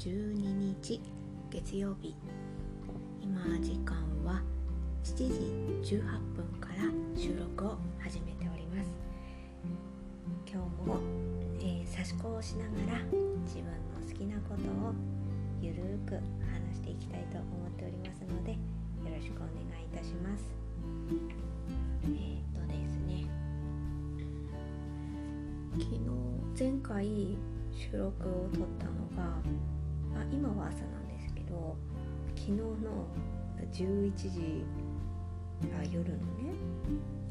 12日月曜日。今時間は7時18分から収録を始めております。今日も、えー、差し子をしながら自分の好きなことをゆるーく話していきたいと思っておりますのでよろしくお願いいたします。えー、っとですね。昨日前回収録を撮ったのがあ今は朝なんですけど昨日の11時あ夜のね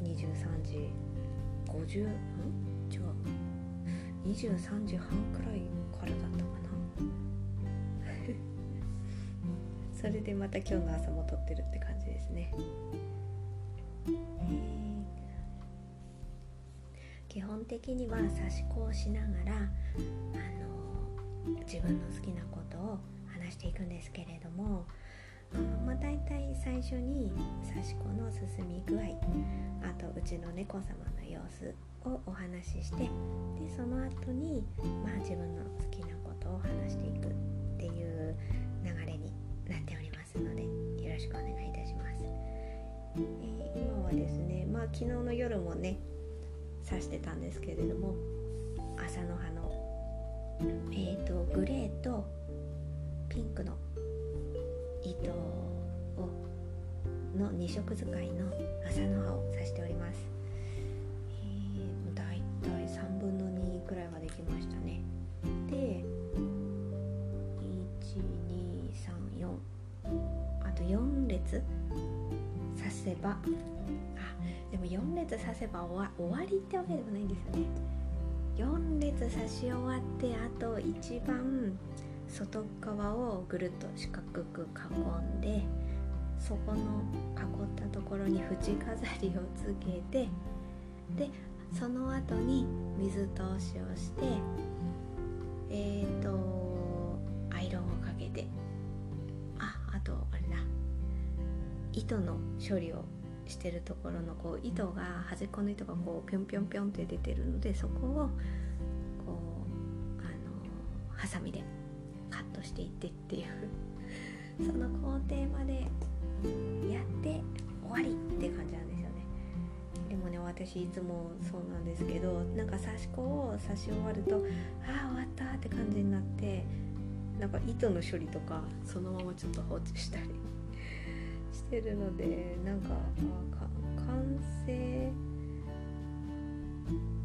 23時50ん？違う。23時半くらいからだったかな。それでまた今日の朝も撮ってるって感じですね、基本的には差し子をしながらあの自分の好きなことを話していくんですけれどもまあ、大体最初に刺し子の進み具合あとうちの猫様の様子をお話ししてでその後にまあ自分の好きなことを話していくっていう流れになっておりますのでよろしくお願いいたします、えー、今はですねまあ昨日の夜もね刺してたんですけれども朝の葉のえ、ー、とグレーとピンクの糸をの2色使いの麻の葉を刺しております、えー、だいたい3分の2くらいはできましたね。で1234あと4列刺せばあでも4列刺せば終わ終わりってわけでもないんですよね。4列刺し終わってあと一番外側をぐるっと四角く囲んでそこの囲ったところに縁飾りをつけてでその後に水通しをしてえっ、ー、とアイロンをかけて。ああとあれだ。糸の処理をしてるところのこう糸が端っこの糸がこうぴょんぴょんぴょんって出てるのでそこをこうあのハサミでカットしていってっていう その工程までやって終わりって感じなんですよね。でもね私いつもそうなんですけどなんか刺し子を刺し終わるとああ終わったって感じになってなんか糸の処理とかそのままちょっと放置したりしてるのでなんか完成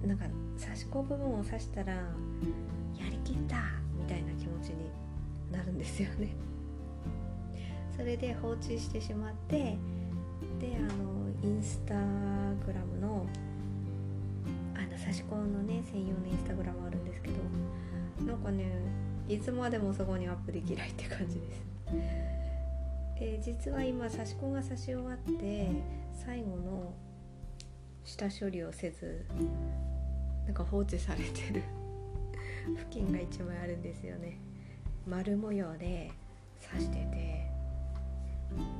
なんか刺し子部分を刺したらやりきったみたいな気持ちになるんですよね。それで放置してしまってであのインスタグラムのあの差し子のね専用のインスタグラムあるんですけどなんかねいつまでもそこにアップできないって感じです。で実は今差し子が差し終わって最後の下処理をせずなんか放置されてる 付近が1枚あるんですよね。丸模様で刺してて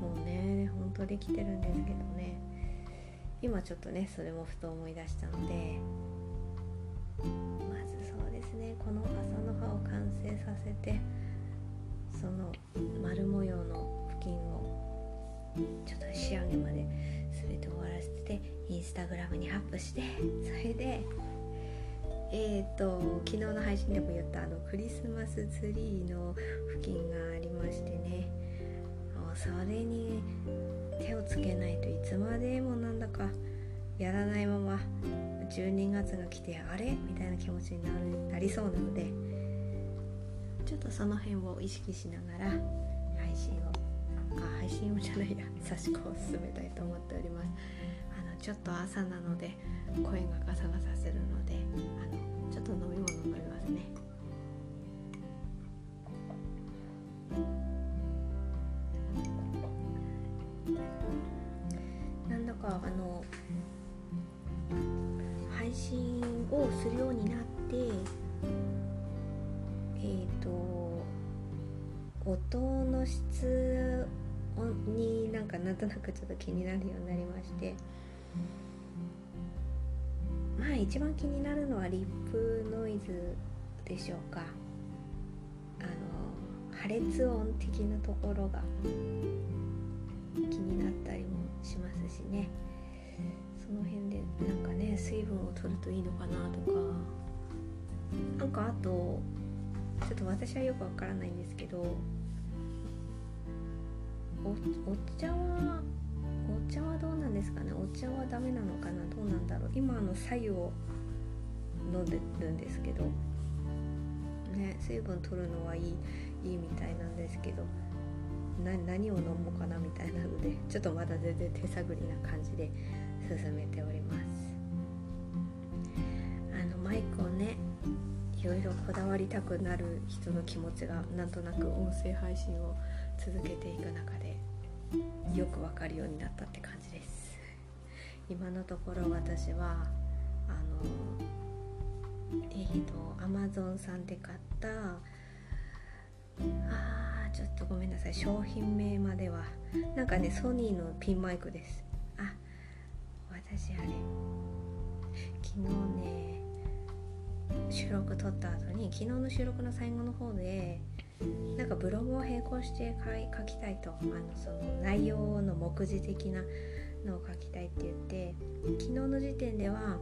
もうねほんとできてるんですけどね。今ちょっとねそれもふと思い出したのでまずそうですねこの朝の葉を完成させてその丸模様の付近をちょっと仕上げまで全て終わらせてインスタグラムにアップしてそれでえーと、昨日の配信でも言ったあのクリスマスツリーの付近がありましてね。それに手をつけないといつまでもなんだかやらないまま12月が来てあれ？みたいな気持ちになるなりそうなのでちょっとその辺を意識しながら配信を配信をじゃないや差し子を進めたいと思っております。あのちょっと朝なので声がガサガサするのであのちょっと飲み物飲みますね。なんだかあの配信をするようになってえっ、ー、と音の質になんかなんとなくちょっと気になるようになりまして。まあ一番気になるのはリップノイズでしょうか。あの破裂音的なところが気になったりもしますしね。その辺でなんかね水分を取るといいのかなとか。なんかあとちょっと私はよくわからないんですけどおお茶はお茶はどうなんですかね？お茶はダメなのかな？どうなんだろう？今あの白湯を飲んでるんですけど。ね水分取るのはいいいいみたいなんですけど。何を飲もうかなみたいなので ちょっとまだ全然手探りな感じで進めております。あのマイクをねいろいろこだわりたくなる人の気持ちがなんとなく音声配信を続けていく中でよくわかるようになったって感じです。今のところ私はあのえっ、ー、とアマゾンさんで買ったあーちょっとごめんなさい。商品名まではなんかねソニーのピンマイクです。あ私あれ昨日ね収録撮った後に昨日の収録の最後の方でなんかブログを並行して書きたいとあのその内容の目次的なのを書きたいって言って昨日の時点では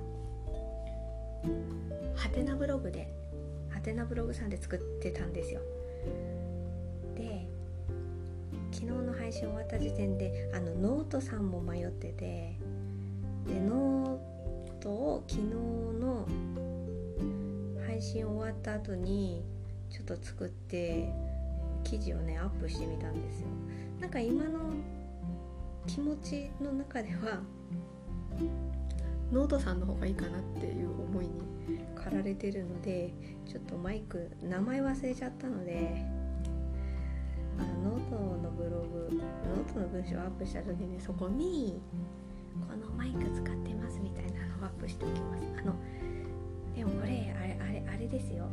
ハテナブログでハテナブログさんで作ってたんですよ。で昨日の配信終わった時点であのノートさんも迷っててでノートを昨日の配信終わった後にちょっと作って記事をねアップしてみたんですよ。なんか今の気持ちの中ではノートさんの方がいいかなっていう思いに駆られてるのでちょっとマイク名前忘れちゃったのであのノートのブログノートの文章をアップした時にそこにこのマイク使ってますみたいなのをアップしておきます。あのでもこれあれあれあれですよ。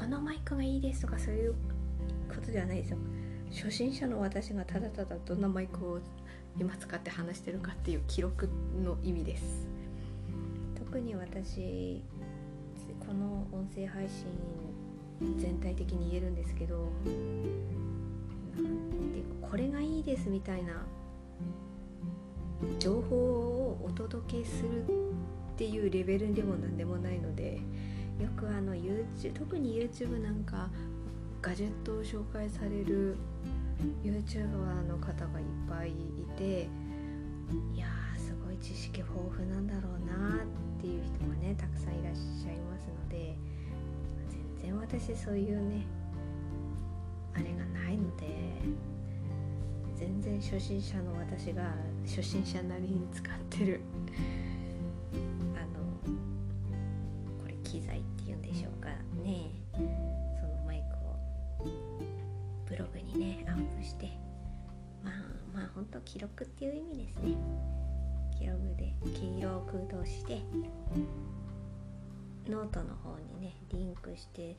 このマイクがいいですとかそういうことではないですよ。初心者の私がただただどんなマイクを今使って話してるかっていう記録の意味です。特に私この音声配信全体的に言えるんですけどなんていうかこれがいいですみたいな情報をお届けするっていうレベルでも何でもないのでよくあの YouTube 特に YouTube なんかガジェットを紹介される YouTuber の方がいっぱいいていやすごい知識豊富なんだろうなっていう人がねたくさんいらっしゃいますので全然私そういうねあれがないので全然初心者の私が初心者なりに使ってる記録っていう意味ですね。記録で記録としてノートの方にねリンクして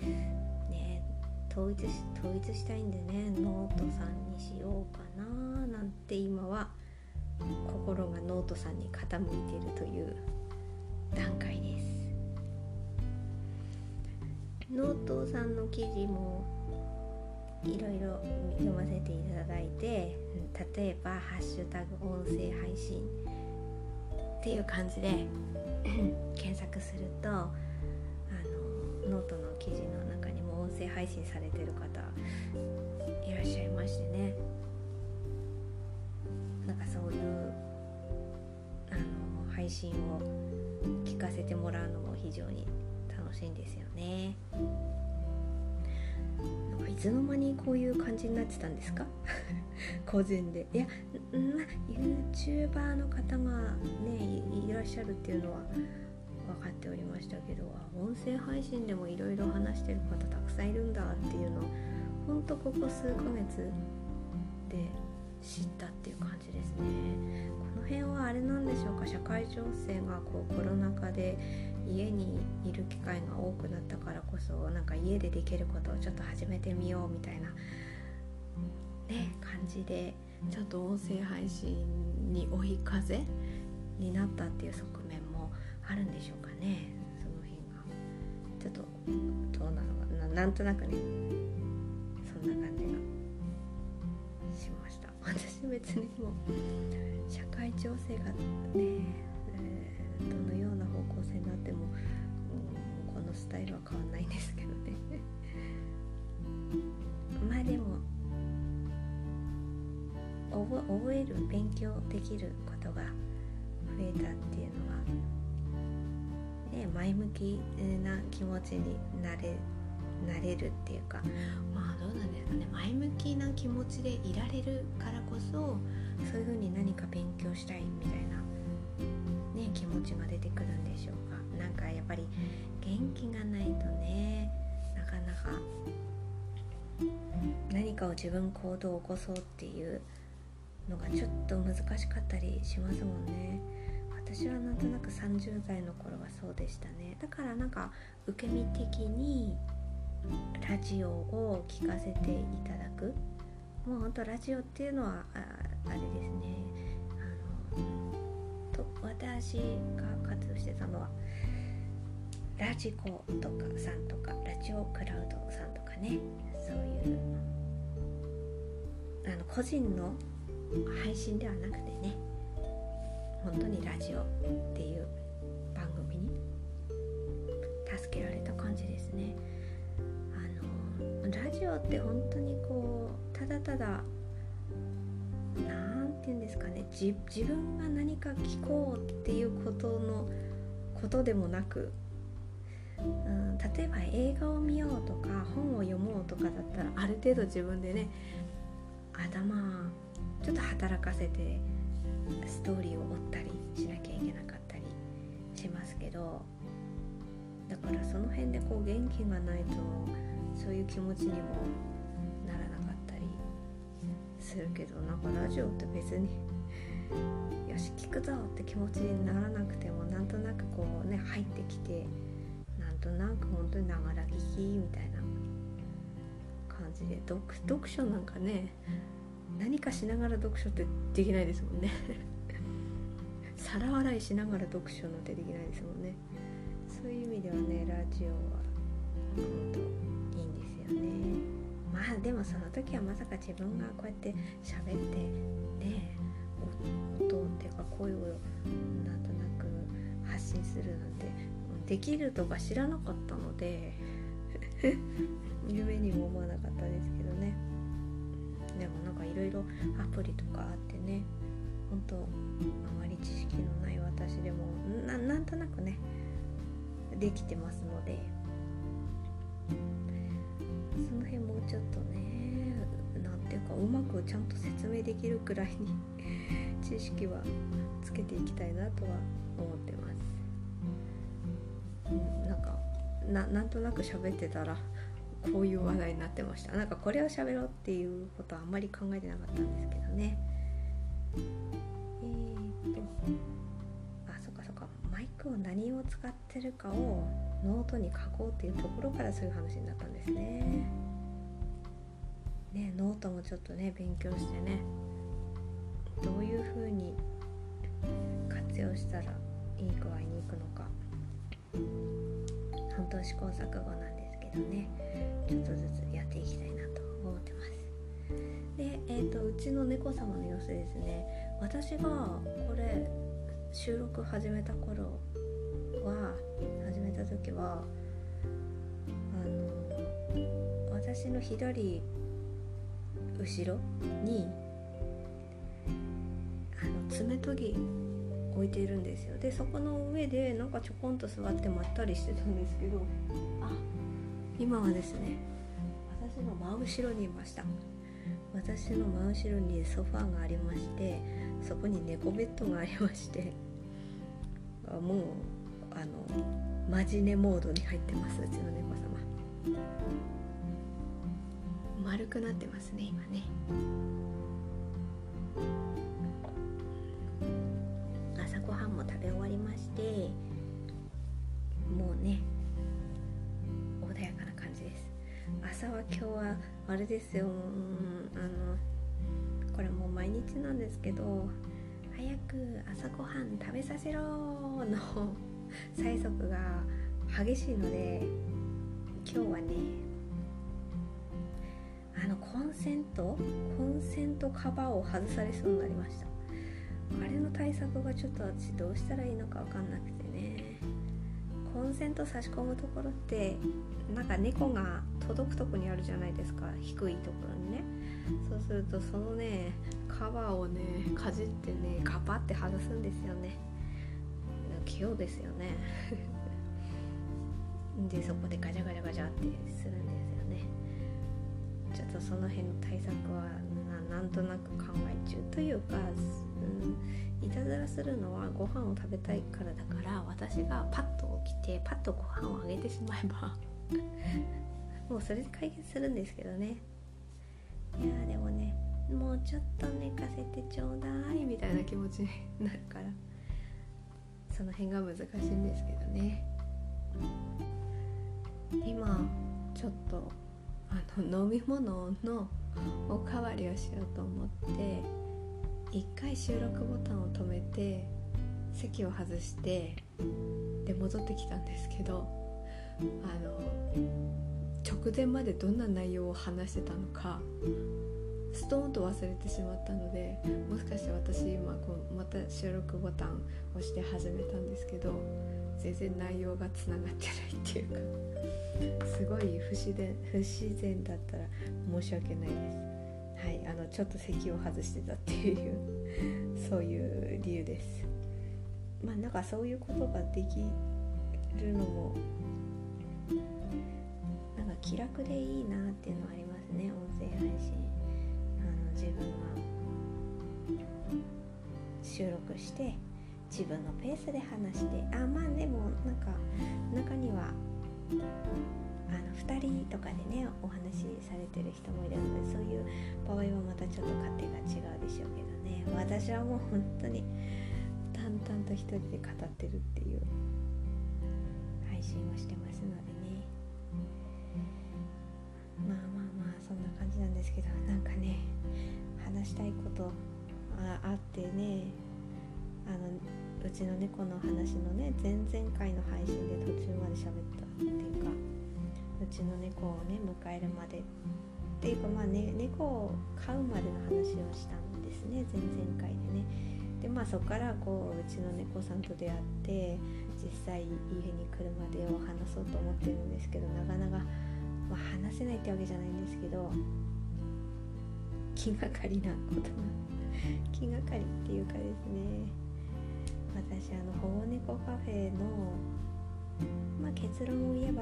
ね統一し統一したいんでねノートさんにしようかななんて今は心がノートさんに傾いてるという段階です。ノートさんの記事もいろいろ読ませていただいて例えば「ハッシュタグ音声配信」っていう感じで 検索するとあのノートの記事の中にも音声配信されてる方いらっしゃいましてねなんかそういうあの配信を聞かせてもらうのも非常に楽しいんですよね。いつの間にこういう感じになってたんですか？個人で。いやまあ YouTuber の方がねいらっしゃるっていうのは分かっておりましたけど音声配信でもいろいろ話してる方たくさんいるんだっていうのをほんとここ数ヶ月で知ったっていう感じですね。この辺はあれなんでしょうか？社会情勢がこうコロナ禍で家にいる機会が多くなったからこそなんか家でできることをちょっと始めてみようみたいなね感じでちょっと音声配信に追い風になったっていう側面もあるんでしょうかね。その辺がちょっとどうなのかな。なんとなくね。そんな感じがしました。私別にもう社会情勢がね、えー、どのような方向性になっても、うん、このスタイルは変わんないんですけどね。まあでも覚える勉強できることが増えたっていうのは、ね、前向きな気持ちになれなれるっていうかまあどうなんですかね。前向きな気持ちでいられるからこそそういうふうに何か勉強したいみたいな、ね、気持ちが出てくるんでしょうか。なんかやっぱり元気がないとねなかなか何かを自分行動を起こそうっていうのがちょっと難しかったりしますもんね。私はなんとなく30代の頃はそうでしたね。だからなんか受け身的にラジオを聴かせていただく。もうほんとラジオっていうのはあれですね。と私が活動してたのはラジコとかさんとかラジオクラウドさんとかね。そういうあの個人の配信ではなくてね本当にラジオっていう番組に助けられた感じですね。あのラジオって本当にこうただただ何て言うんですかね。自分が何か聞こうっていうことのことでもなくうん、例えば映画を見ようとか本を読もうとかだったらある程度自分でね頭ちょっと働かせてストーリーを追ったりしなきゃいけなかったりしますけどだからその辺でこう元気がないとそういう気持ちにもするけどなんかラジオって別によし聞くぞって気持ちにならなくてもなんとなくこうね入ってきてなんとなく本当にながら聞きみたいな感じで読書なんかね何かしながら読書ってできないですもんね。皿洗いしながら読書なんてできないですもんね。そういう意味ではねラジオは本当いいんですよね。あでもその時はまさか自分がこうやって喋ってね音っていうか声をなんとなく発信するなんてできるとか知らなかったので 夢にも思わなかったですけどね。でもなんかいろいろアプリとかあってね本当あまり知識のない私でもなんとなくねできてますので。その辺もうちょっとね何ていうかうまくちゃんと説明できるくらいに知識はつけていきたいなとは思ってます、なんかななんとなく喋ってたらこういう話題になってました。なんかこれを喋ろうっていうことはあんまり考えてなかったんですけどね。えー、っとあそっかそっか。マイクを何を使ってるかをノートに書こうっていうところからそういう話になったんですね。ねノートもちょっとね勉強してねどういう風に活用したらいい具合にいくのか。本当試行錯誤なんですけどねちょっとずつやっていきたいなと思ってます。で、えーと、うちの猫様の様子ですね。私がこれ収録始めた頃はた時はあの私の左後ろにあの爪研ぎ置いているんですよ。でそこの上でなんかちょこんと座ってまったりしてたんですけどあ。今はですね私の真後ろにいました。私の真後ろにソファーがありましてそこに猫ベッドがありましてもうあのマジネモードに入ってますうちの猫様。丸くなってますね今ね。朝ごはんも食べ終わりましてもうね穏やかな感じです。朝は今日はあれですよ、うん、あのこれもう毎日なんですけど早く朝ごはん食べさせろの。催促が激しいので今日はねあのコンセントコンセントカバーを外されそうになりました。あれの対策がちょっと私どうしたらいいのか分かんなくてね。コンセント差し込むところってなんか猫が届くとこにあるじゃないですか。低いところにね。そうするとそのねカバーをねかじってねガバって外すんですよね。器用ですよね。でそこでガチャガチャガチャってするんですよね。ちょっとその辺の対策はなんとなく考え中というか、うん、いたずらするのはご飯を食べたいからだから私がパッと起きてパッとご飯をあげてしまえば もうそれで解決するんですけどね。いやでもねもうちょっと寝かせてちょうだいみたいな気持ちになるから。その辺が難しいんですけどね。今ちょっとあの飲み物のおかわりをしようと思って一回収録ボタンを止めて席を外してで戻ってきたんですけどあの直前までどんな内容を話してたのかストーンと忘れてしまったのでもしかして私今こうまた収録ボタン押して始めたんですけど全然内容がつながってないっていうかすごい不自然不自然だったら申し訳ないです。はいあのちょっと席を外してたっていうそういう理由です。まあなんかそういうことができるのもなんか気楽でいいなっていうのはありますね音声配信。自分は収録して自分のペースで話してあまあでもなんか中にはあの2人とかでねお話しされてる人もいるのでそういう場合はまたちょっと勝手が違うでしょうけどね。私はもう本当に淡々と一人で語ってるっていう配信をしてますのでね。まあまあまあそんな感じなんですけどなんかね話したいことああってねあのうちの猫の話のね前々回の配信で途中まで喋ったっていうかうちの猫をね迎えるまでっていうかまあね猫を飼うまでの話をしたんですね前々回でね。でまあそこからこううちの猫さんと出会って実際家に来るまでを話そうと思ってるんですけどなかなか、まあ、話せないってわけじゃないんですけど気がかりなことが気がかりっていうかですね。私あの保護猫カフェの、まあ、結論を言えば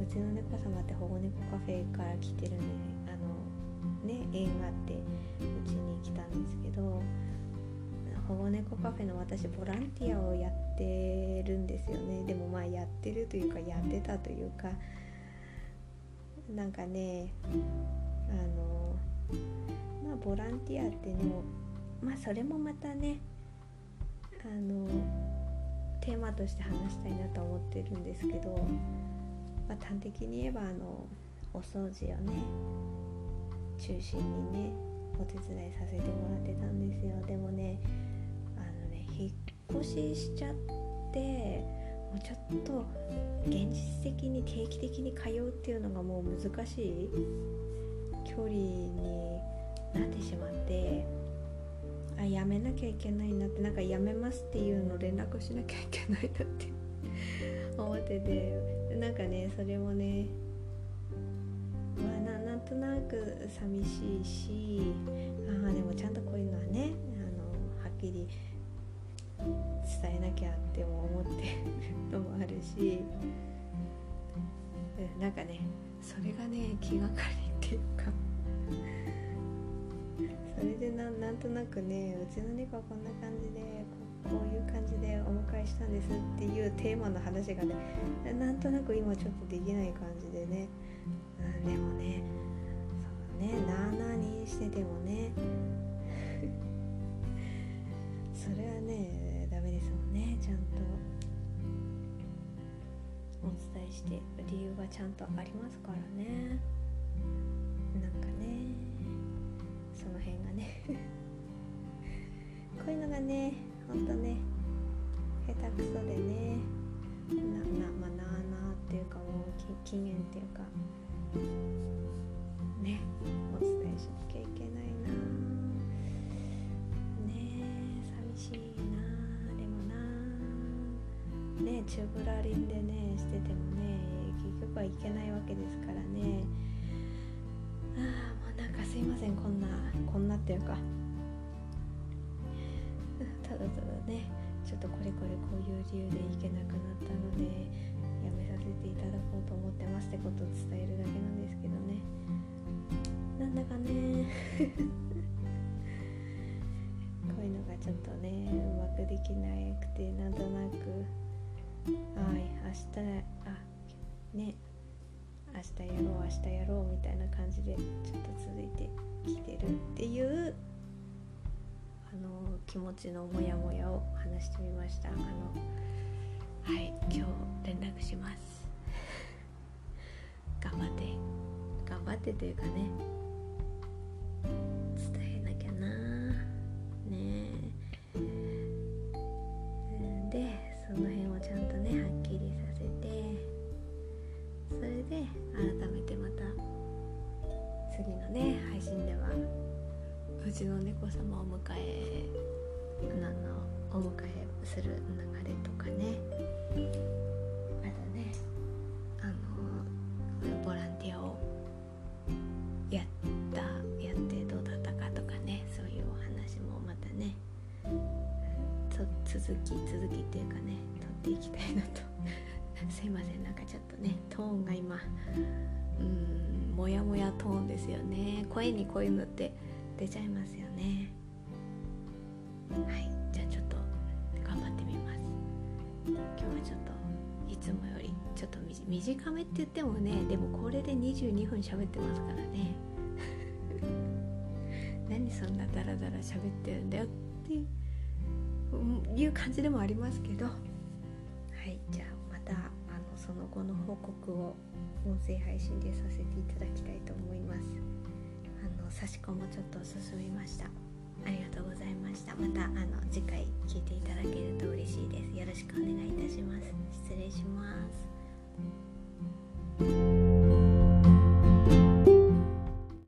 うちの猫様って保護猫カフェから来てるんであのね縁があってうちに来たんですけど保護猫カフェの私ボランティアをやってるんですよね。でもまあやってるというかやってたというかなんかねボランティアってねまあそれもまたねあのテーマとして話したいなと思ってるんですけど、まあ、端的に言えばあのお掃除をね中心にねお手伝いさせてもらってたんですよ。でもねあのね引っ越ししちゃってもうちょっと現実的に定期的に通うっていうのがもう難しい距離になってしまってあやめなきゃいけないなってなんかやめますっていうのを連絡しなきゃいけないなって 思っててなんかねそれもねまあななんとなく寂しいしああでもちゃんとこういうのはねあのはっきり伝えなきゃっても思ってる のもあるしなんかねそれがね気がかりっていうかそれでななんとなくねうちの猫はこんな感じでこういう感じでお迎えしたんですっていうテーマの話がねなんとなく今ちょっとできない感じでね、うん、でもねそうねなあなあにしててもね。それはねダメですもんねちゃんと。お伝えして理由がちゃんとありますからね。なんかね。その辺がね。こういうのがねほんとね下手くそでね。ななまあなあなあっていうかもう期限っていうか。ねお伝えしなきゃいけないな。ね寂しいなでもな。ねチューブラリンでねしててもね結局はいけないわけですからね。ああなんかすいませんこんなこんなっていうか。ただただねちょっとこれこれこういう理由で行けなくなったのでやめさせていただこうと思ってますってことを伝えるだけなんですけどね。なんだかね。こういうのがちょっとねうまくできなくてなんとなく。はい明日あね明日やろう明日やろうみたいな感じでちょっと続いてきてるっていうあの気持ちのモヤモヤを話してみました。あのはい今日連絡します。頑張って。頑張ってというかね。伝え続き続きっていうかね取っていきたいなと。すいませんなんかちょっとねトーンが今うんモヤモヤトーンですよね。声にこういうのって出ちゃいますよね。はいじゃあちょっと頑張ってみます。今日はちょっといつもよりちょっと短めって言ってもねでもこれで22分喋ってますからね。何そんなダラダラ喋ってるんだよっていういう感じでもありますけど。はいじゃあまたあのその後の報告を音声配信でさせていただきたいと思います。あの差し込もちょっと進みました。ありがとうございました。またあの次回聞いていただけると嬉しいです。よろしくお願いいたします。失礼します。